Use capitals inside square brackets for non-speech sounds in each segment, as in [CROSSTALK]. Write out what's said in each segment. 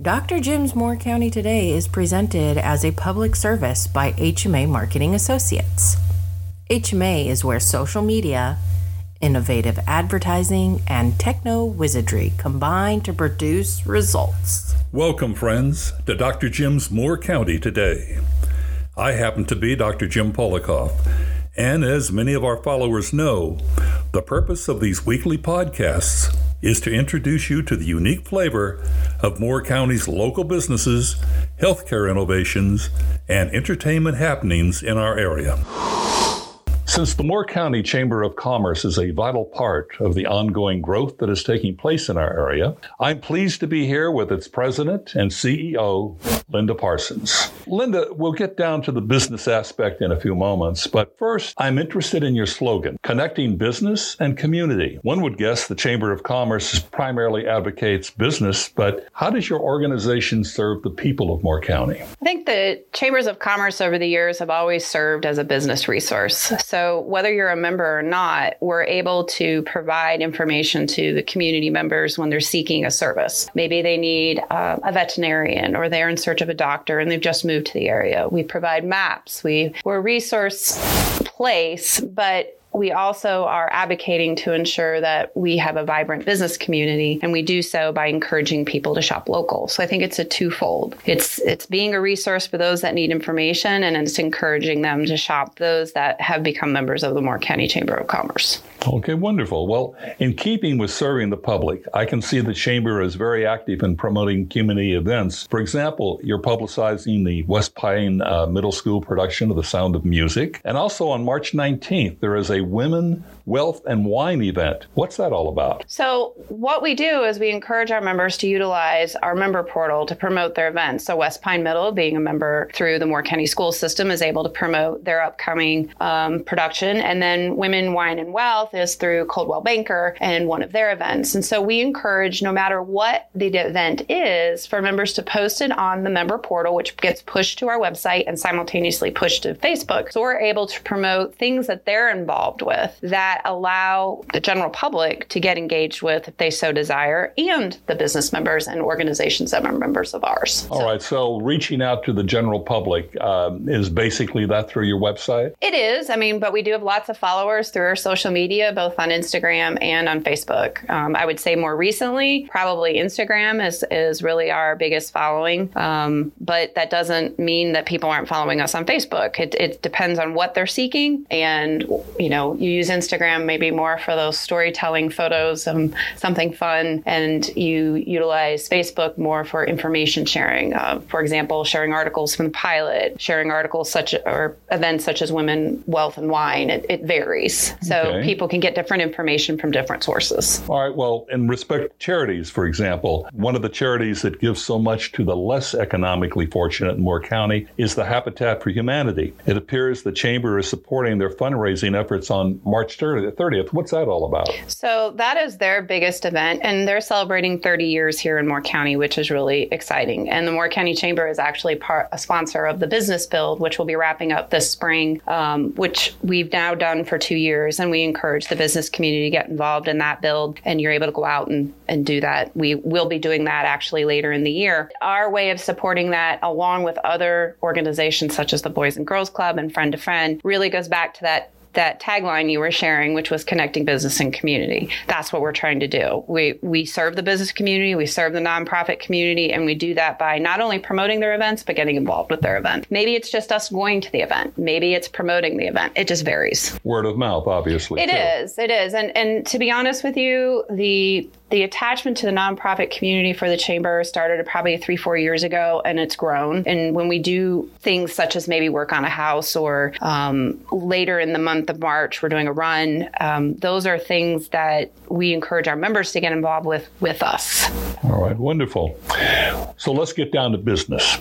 Dr. Jim's Moore County Today is presented as a public service by HMA Marketing Associates. HMA is where social media, innovative advertising, and techno wizardry combine to produce results. Welcome, friends, to Dr. Jim's Moore County Today. I happen to be Dr. Jim Polikoff, and as many of our followers know, the purpose of these weekly podcasts is to introduce you to the unique flavor of Moore County's local businesses, healthcare innovations, and entertainment happenings in our area. Since the Moore County Chamber of Commerce is a vital part of the ongoing growth that is taking place in our area, I'm pleased to be here with its president and CEO, Linda Parsons. Linda, we'll get down to the business aspect in a few moments, but first, I'm interested in your slogan, connecting business and community. One would guess the Chamber of Commerce primarily advocates business, but how does your organization serve the people of Moore County? I think the Chambers of Commerce over the years have always served as a business resource. So whether you're a member or not, we're able to provide information to the community members when they're seeking a service. Maybe they need uh, a veterinarian or they're in search of a doctor and they've just moved to the area. We provide maps. We, we're a resource place, but we also are advocating to ensure that we have a vibrant business community and we do so by encouraging people to shop local. So I think it's a twofold. It's it's being a resource for those that need information and it's encouraging them to shop those that have become members of the Moore County Chamber of Commerce. Okay, wonderful. Well, in keeping with serving the public, I can see the Chamber is very active in promoting community events. For example, you're publicizing the West Pine uh, Middle School production of The Sound of Music. And also on March 19th, there is a Women, Wealth, and Wine event. What's that all about? So, what we do is we encourage our members to utilize our member portal to promote their events. So, West Pine Middle, being a member through the Moore County School System, is able to promote their upcoming um, production. And then Women, Wine, and Wealth is through Coldwell Banker and one of their events. And so, we encourage, no matter what the event is, for members to post it on the member portal, which gets pushed to our website and simultaneously pushed to Facebook. So, we're able to promote things that they're involved involved with that allow the general public to get engaged with if they so desire and the business members and organizations that are members of ours. All so, right. So reaching out to the general public um, is basically that through your website? It is. I mean, but we do have lots of followers through our social media, both on Instagram and on Facebook. Um, I would say more recently, probably Instagram is, is really our biggest following. Um, but that doesn't mean that people aren't following us on Facebook. It, it depends on what they're seeking and, you know, know, you use Instagram maybe more for those storytelling photos, um, something fun, and you utilize Facebook more for information sharing. Uh, for example, sharing articles from the pilot, sharing articles such or events such as women, wealth, and wine. It, it varies, so okay. people can get different information from different sources. All right. Well, in respect to charities, for example, one of the charities that gives so much to the less economically fortunate in Moore County is the Habitat for Humanity. It appears the chamber is supporting their fundraising efforts on March 30th. What's that all about? So, that is their biggest event, and they're celebrating 30 years here in Moore County, which is really exciting. And the Moore County Chamber is actually part, a sponsor of the Business Build, which will be wrapping up this spring, um, which we've now done for two years. And we encourage the business community to get involved in that build, and you're able to go out and, and do that. We will be doing that actually later in the year. Our way of supporting that, along with other organizations such as the Boys and Girls Club and Friend to Friend, really goes back to that that tagline you were sharing, which was connecting business and community. That's what we're trying to do. We we serve the business community, we serve the nonprofit community, and we do that by not only promoting their events but getting involved with their event. Maybe it's just us going to the event. Maybe it's promoting the event. It just varies. Word of mouth, obviously. It too. is. It is. And and to be honest with you, the the attachment to the nonprofit community for the chamber started probably three, four years ago, and it's grown. And when we do things such as maybe work on a house or um, later in the month of March, we're doing a run, um, those are things that we encourage our members to get involved with with us. All right, wonderful. So let's get down to business.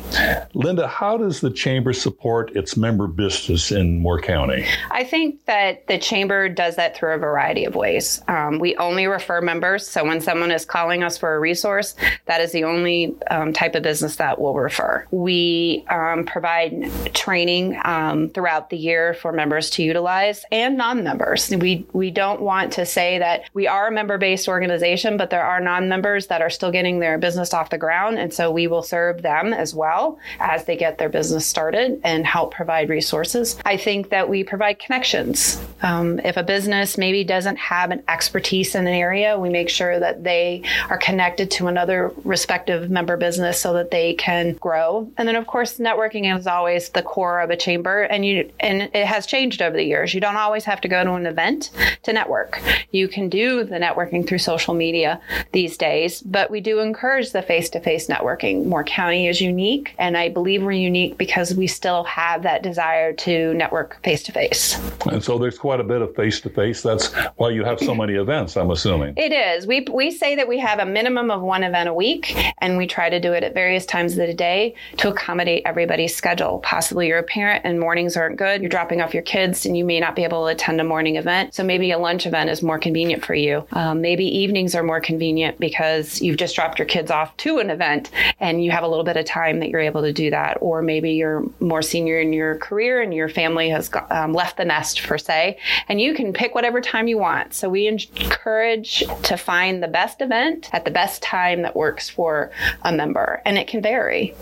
Linda, how does the Chamber support its member business in Moore County? I think that the Chamber does that through a variety of ways. Um, we only refer members. So when someone is calling us for a resource, that is the only um, type of business that we'll refer. We um, provide training um, throughout the year for members to utilize and non-members. We we don't want to say that we are a member-based organization, but there are non-members that are still getting their business off the ground, and so we will serve them as well as they get their business started and help provide resources. I think that we provide connections. Um, if a business maybe doesn't have an expertise in an area, we make sure that they are connected to another respective member business so that they can grow. And then, of course, networking is always the core of a chamber, and you and it has changed over the years. You don't always have to go to an event to network. You can do the networking through social media these days, but we do encourage the face-to-face networking. Moore County is unique, and I believe we're unique because we still have that desire to network face-to-face. And so there's quite a bit of face-to-face. That's why you have so many events, I'm assuming. It is. We we say that we have a minimum of one event a week, and we try to do it at various times of the day to accommodate everybody's schedule. Possibly you're a parent and mornings aren't good. You're dropping off your kids, and you may not be able to attend a morning event. So maybe a lunch event is more convenient for you. Um, maybe evenings are more convenient because you've just dropped your kids off to an event and you have a little bit of time that you're able to do that. Or maybe you're more senior in your career and your family has um, left the nest, per se, and you can pick whatever time you want. So we encourage to find the best event at the best time that works for a member, and it can vary.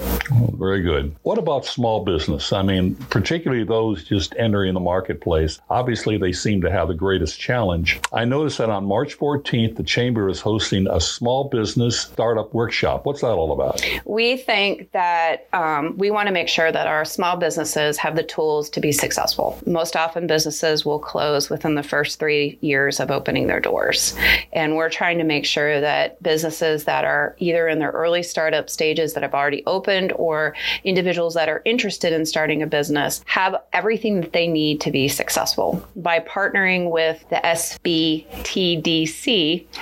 Very good. What about small business? I mean, particularly those just entering the marketplace. Obviously, they seem to have the greatest challenge. I noticed that on March 14th, the Chamber is hosting a small business startup workshop. What's that all about? We think that um, we want to make sure that our small businesses have the tools to be successful. Most often, businesses will close within the first three years of opening their doors. And we're trying to make sure that businesses that are either in their early startup stages that have already opened or individuals that are interested in starting a business have everything that they need to be successful. By partnering with the SBTDC,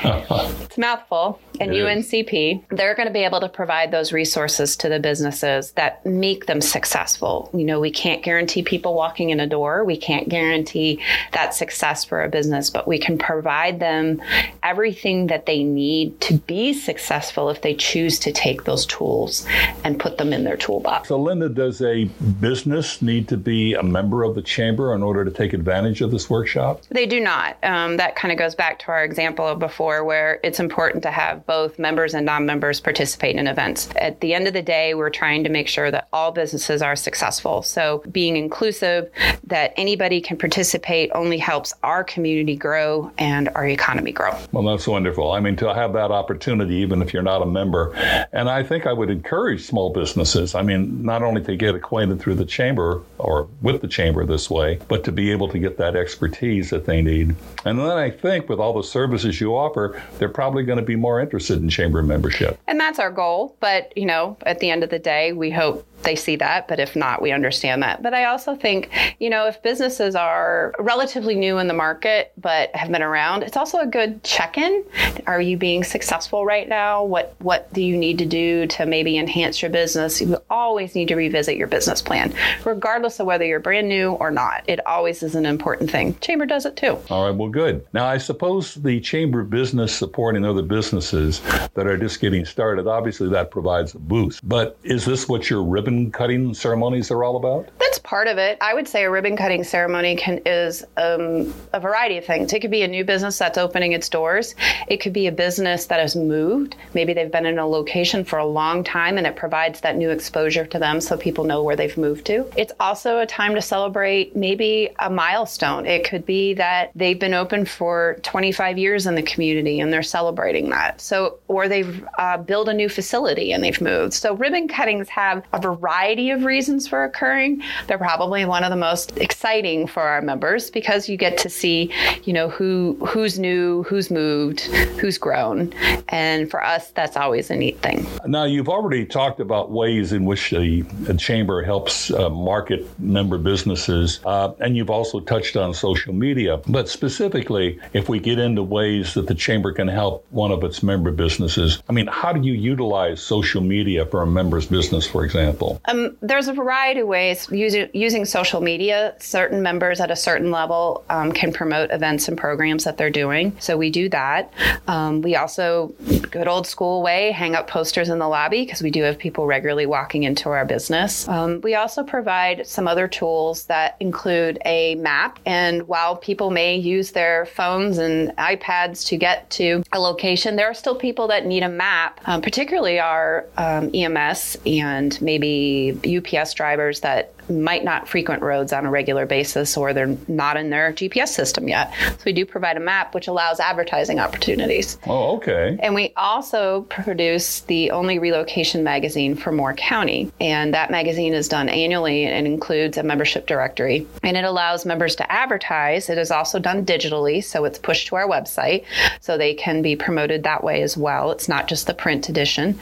uh-huh. it's a mouthful, and It is. UNCP, they're going to be able to provide those resources to the businesses that make them successful. You know, we can't guarantee people walking in a door, we can't guarantee that success for a business, but we can provide them everything that they need to be successful if they choose to take those tools and put them in their toolbox. So, Linda, does a business need to be a member of the Chamber in order to take advantage of this workshop? They do not. Um, that kind of goes back to our example of before, where it's important to have both members and non members participate in events. At the end of the day, we're trying to make sure that all businesses are successful. So, being inclusive, that anybody can participate, only helps our community grow and our economy grow. Well, that's wonderful. I mean, to have that opportunity, even if you're not a member. And I think I would encourage small businesses, I mean, not only to get acquainted through the chamber or with the chamber this way, but to be able to get that expertise that they need. And then I think with all the services you offer, they're probably going to be more interested in chamber membership. And that's our goal. But, you know, at the end of the day, we hope they see that. But if not, we understand that. But I also think, you know, if businesses are relatively new in the market but have been around, it's also a good check in. Are you being successful right now? What what do you need to do to maybe enhance your business? You always need to revisit your business plan, regardless of whether you're brand new or not. It always is an important thing. Chamber does it too. All right, well, good. Now, I suppose the chamber business supporting other businesses that are just getting started, obviously that provides a boost. But is this what your ribbon cutting ceremonies—they're all about? Part of it. I would say a ribbon cutting ceremony can is um, a variety of things. It could be a new business that's opening its doors. It could be a business that has moved. Maybe they've been in a location for a long time, and it provides that new exposure to them, so people know where they've moved to. It's also a time to celebrate maybe a milestone. It could be that they've been open for 25 years in the community, and they're celebrating that. So, or they've uh, built a new facility and they've moved. So, ribbon cuttings have a variety of reasons for occurring. They're They're probably one of the most exciting for our members because you get to see, you know, who who's new, who's moved, who's grown, and for us, that's always a neat thing. Now, you've already talked about ways in which the, the chamber helps uh, market member businesses, uh, and you've also touched on social media. But specifically, if we get into ways that the chamber can help one of its member businesses, I mean, how do you utilize social media for a member's business, for example? Um, there's a variety of ways using, using social media. Certain members at a certain level um, can promote events and programs that they're doing. So we do that. Um, we also, good old school way, hang up posters in the lobby because we do have people regularly walking into our business. Um, we also provide some other tools that include a map. And while people may use their phones and iPads to get to a location, there are still people that need a map, um, particularly our um, EMS and maybe UPS drivers that might not frequent roads on a regular basis or they're not in their GPS system yet. So we do provide a map which allows advertising opportunities. Oh, okay. And we also produce the only relocation magazine for Moore County. And that magazine is done annually and includes a membership directory. And it allows members to advertise. It is also done digitally, so it's pushed to our website so they can be promoted that way as well. It's not just the print edition.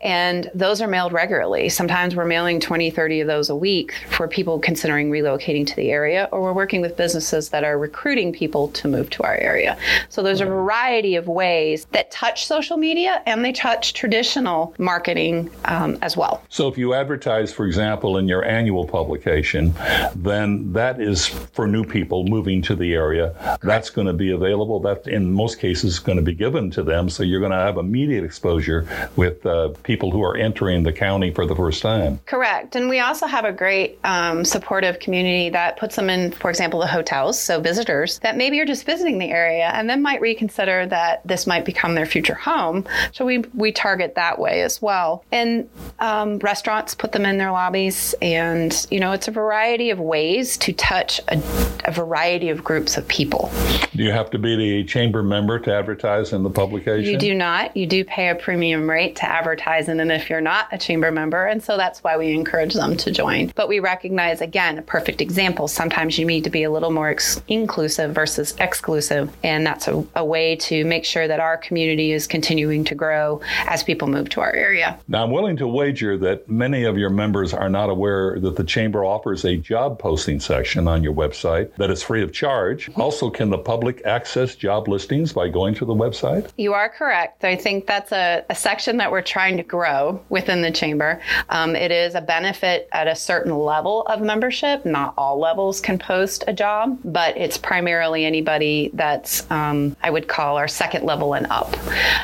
And those are mailed regularly. Sometimes we're mailing 20, 30 of those a week for people considering relocating to the area, or we're working with businesses that are recruiting people to move to our area. So there's a variety of ways that touch social media and they touch traditional marketing um, as well. So if you advertise, for example, in your annual publication, then that is for new people moving to the area. That's going to be available. That in most cases is going to be given to them. So you're going to have immediate exposure with uh, people who are entering the county for the first time. Correct. And we also have a great um, supportive community that puts them in, for example, the hotels. So visitors that maybe are just visiting the area and then might reconsider that this might become their future home. So we we target that way as well. And um, restaurants put them in their lobbies, and you know it's a variety of ways to touch a, a variety of groups of people. Do you have to be the chamber member to advertise in the publication? You do not. You do pay a premium rate to advertise in, and if you're not a chamber member, and so that's why we encourage them to join. But we recognize again a perfect example. Sometimes you need to be a little more ex- inclusive versus exclusive, and that's a, a way to make sure that our community is continuing to grow as people move to our area. Now, I'm willing to wager that many of your members are not aware that the Chamber offers a job posting section on your website that is free of charge. Also, can the public access job listings by going to the website? You are correct. I think that's a, a section that we're trying to grow within the Chamber. Um, it is a benefit at a certain level of membership. Not all levels can post a job, but it's primarily anybody that's, um, I would call our second level and up.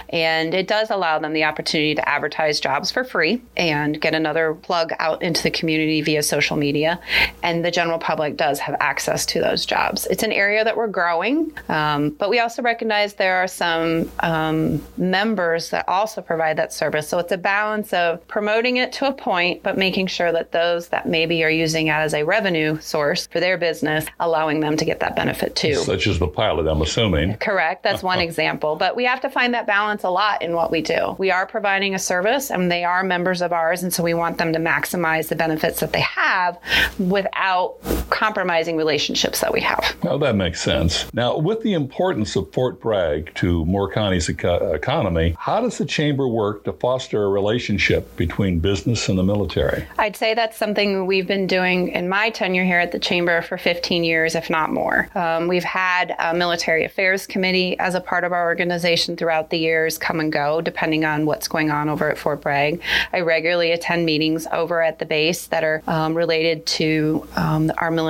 And it does allow them the opportunity to advertise jobs for free and get another plug out into the community via social media. And the general public does have access to those jobs. It's an area that we're growing, um, but we also recognize there are some um, members that also provide that service. So it's a balance of promoting it to a point, but making sure that those that maybe are using it as a revenue source for their business, allowing them to get that benefit too. Such as the pilot, I'm assuming. Correct. That's one [LAUGHS] example. But we have to find that balance a lot in what we do. We are providing a service and they are members of ours. And so we want them to maximize the benefits that they have without compromising relationships that we have. Well, that makes sense. Now, with the importance of Fort Bragg to Moore County's eco- economy, how does the Chamber work to foster a relationship between business and the military? I'd say that's something we've been doing in my tenure here at the Chamber for 15 years, if not more. Um, we've had a military affairs committee as a part of our organization throughout the years come and go, depending on what's going on over at Fort Bragg. I regularly attend meetings over at the base that are um, related to um, our military.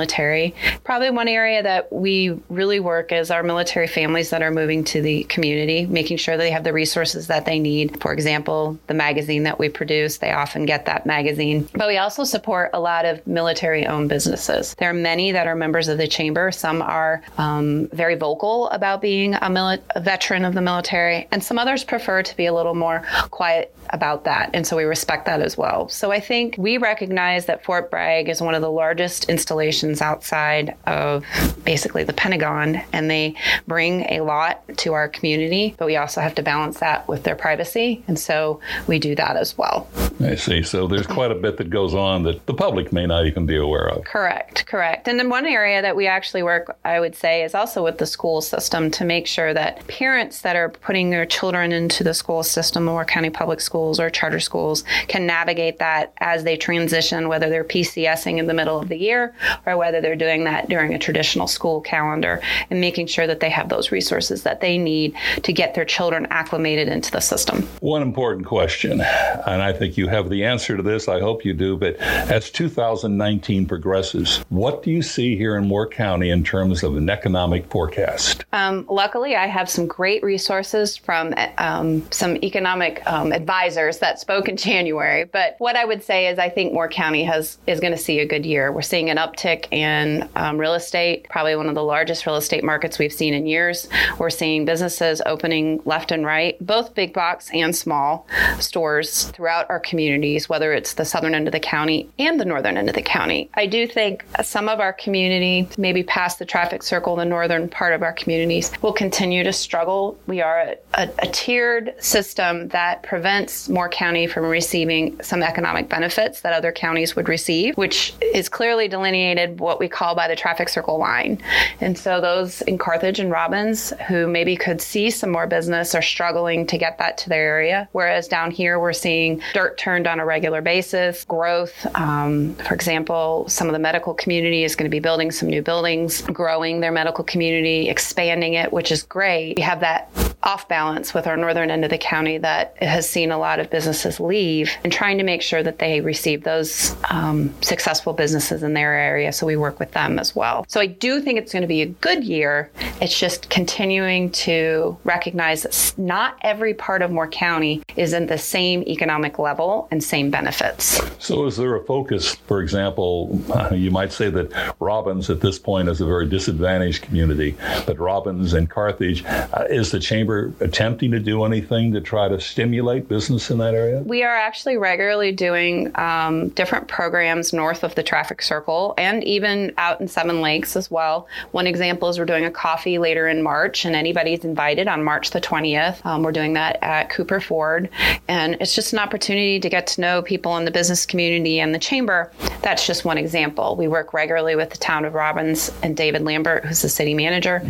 Probably one area that we really work is our military families that are moving to the community, making sure they have the resources that they need. For example, the magazine that we produce, they often get that magazine. But we also support a lot of military owned businesses. There are many that are members of the chamber. Some are um, very vocal about being a, mili- a veteran of the military, and some others prefer to be a little more quiet about that. And so we respect that as well. So I think we recognize that Fort Bragg is one of the largest installations outside of basically the Pentagon, and they bring a lot to our community, but we also have to balance that with their privacy. And so we do that as well. I see. So there's quite a bit that goes on that the public may not even be aware of. Correct, correct. And then one area that we actually work, I would say, is also with the school system to make sure that parents that are putting their children into the school system or county public schools or charter schools can navigate that as they transition, whether they're PCSing in the middle of the year or whether they're doing that during a traditional school calendar and making sure that they have those resources that they need to get their children acclimated into the system. One important question, and I think you have the answer to this, I hope you do, but as 2019 progresses, what do you see here in Moore County in terms of an economic forecast? Um, luckily, I have some great resources from um, some economic um, advisors that spoke in [LAUGHS] January. But what I would say is, I think Moore County has is going to see a good year. We're seeing an uptick in um, real estate, probably one of the largest real estate markets we've seen in years. We're seeing businesses opening left and right, both big box and small stores throughout our communities, whether it's the southern end of the county and the northern end of the county. I do think some of our community, maybe past the traffic circle, the northern part of our communities, will continue to struggle. We are a, a, a tiered system that prevents Moore County from receiving some economic benefits that other counties would receive, which is clearly delineated what we call by the traffic circle line. And so those in Carthage and Robbins who maybe could see some more business are struggling to get that to their area. Whereas down here, we're seeing dirt turned on a regular basis, growth. Um, for example, some of the medical community is going to be building some new buildings, growing their medical community, expanding it, which is great. We have that off balance with our northern end of the county that has seen a lot of businesses leave and trying to make sure that they receive those um, successful businesses in their area. So we work with them as well. So I do think it's going to be a good year. It's just continuing to recognize that not every part of Moore County is in the same economic level and same benefits. So is there a focus, for example, [LAUGHS] you might say that Robbins at this point is a very disadvantaged community, but Robbins and Carthage, uh, is the chamber attempting to do anything to try to stimulate business in that area? We are actually regularly doing um, different programs north of the traffic circle and even out in Seven Lakes as well. One example is we're doing a coffee later in March, and anybody's invited on March the 20th. Um, we're doing that at Cooper Ford, and it's just an opportunity to get to know people in the business community and the chamber. That's just one example. We work regularly with the town of Robbins and David Lambert, who's the city manager,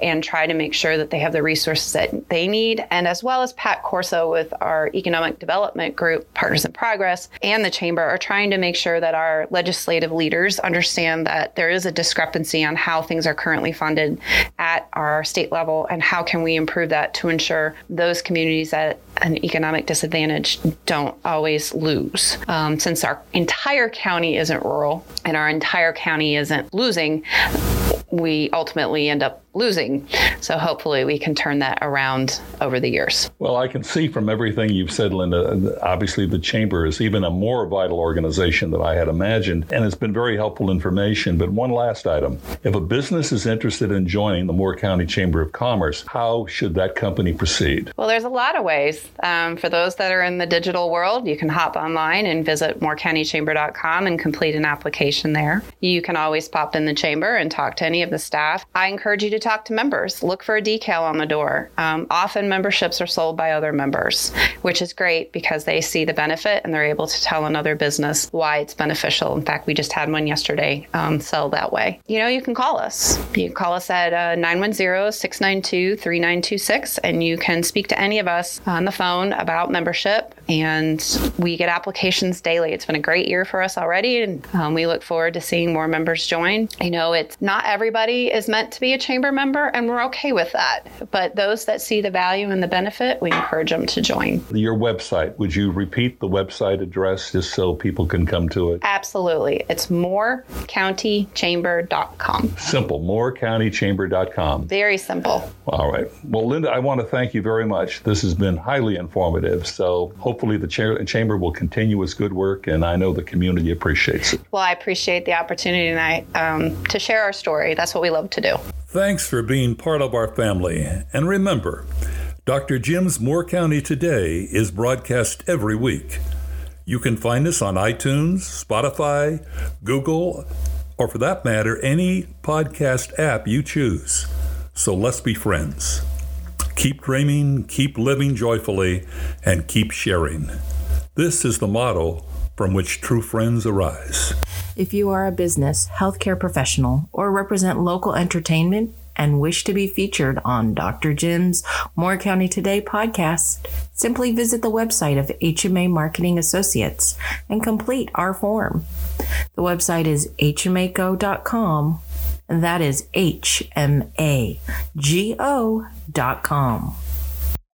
and try to make sure that they have the resources that that they need, and as well as Pat Corso with our economic development group, Partners in Progress, and the Chamber are trying to make sure that our legislative leaders understand that there is a discrepancy on how things are currently funded at our state level and how can we improve that to ensure those communities at an economic disadvantage don't always lose. Um, since our entire county isn't rural and our entire county isn't losing, we ultimately end up losing. So hopefully we can turn that around over the years. Well, I can see from everything you've said, Linda, obviously the Chamber is even a more vital organization than I had imagined, and it's been very helpful information. But one last item if a business is interested in joining the Moore County Chamber of Commerce, how should that company proceed? Well, there's a lot of ways. Um, for those that are in the digital world, you can hop online and visit moorecountychamber.com and complete an application there. You can always pop in the chamber and talk to any of the staff. I encourage you to talk to members. Look for a decal on the door. Um, often memberships are sold by other members, which is great because they see the benefit and they're able to tell another business why it's beneficial. In fact, we just had one yesterday um, sell that way. You know, you can call us. You can call us at uh, 910 692 3926 and you can speak to any of us on the phone about membership. And we get applications daily. It's been a great year for us already, and um, we look forward to seeing more members join. I know it's not everybody is meant to be a chamber member, and we're okay with that. But those that see the value and the benefit, we encourage them to join. Your website, would you repeat the website address just so people can come to it? Absolutely. It's moorecountychamber.com. Simple, moorecountychamber.com. Very simple. All right. Well, Linda, I want to thank you very much. This has been highly informative. So hopefully the cha- chamber will continue its good work, and I know the community appreciates it. Well, I appreciate the opportunity tonight um, to share our story. That's what we love to do. Thanks for being part of our family. And remember, Dr. Jim's Moore County Today is broadcast every week. You can find us on iTunes, Spotify, Google, or for that matter, any podcast app you choose. So let's be friends. Keep dreaming, keep living joyfully, and keep sharing. This is the motto from which true friends arise. If you are a business, healthcare professional, or represent local entertainment, and wish to be featured on Dr. Jim's Moore County Today podcast, simply visit the website of HMA Marketing Associates and complete our form. The website is hmago.com, and that is H M A G O.com.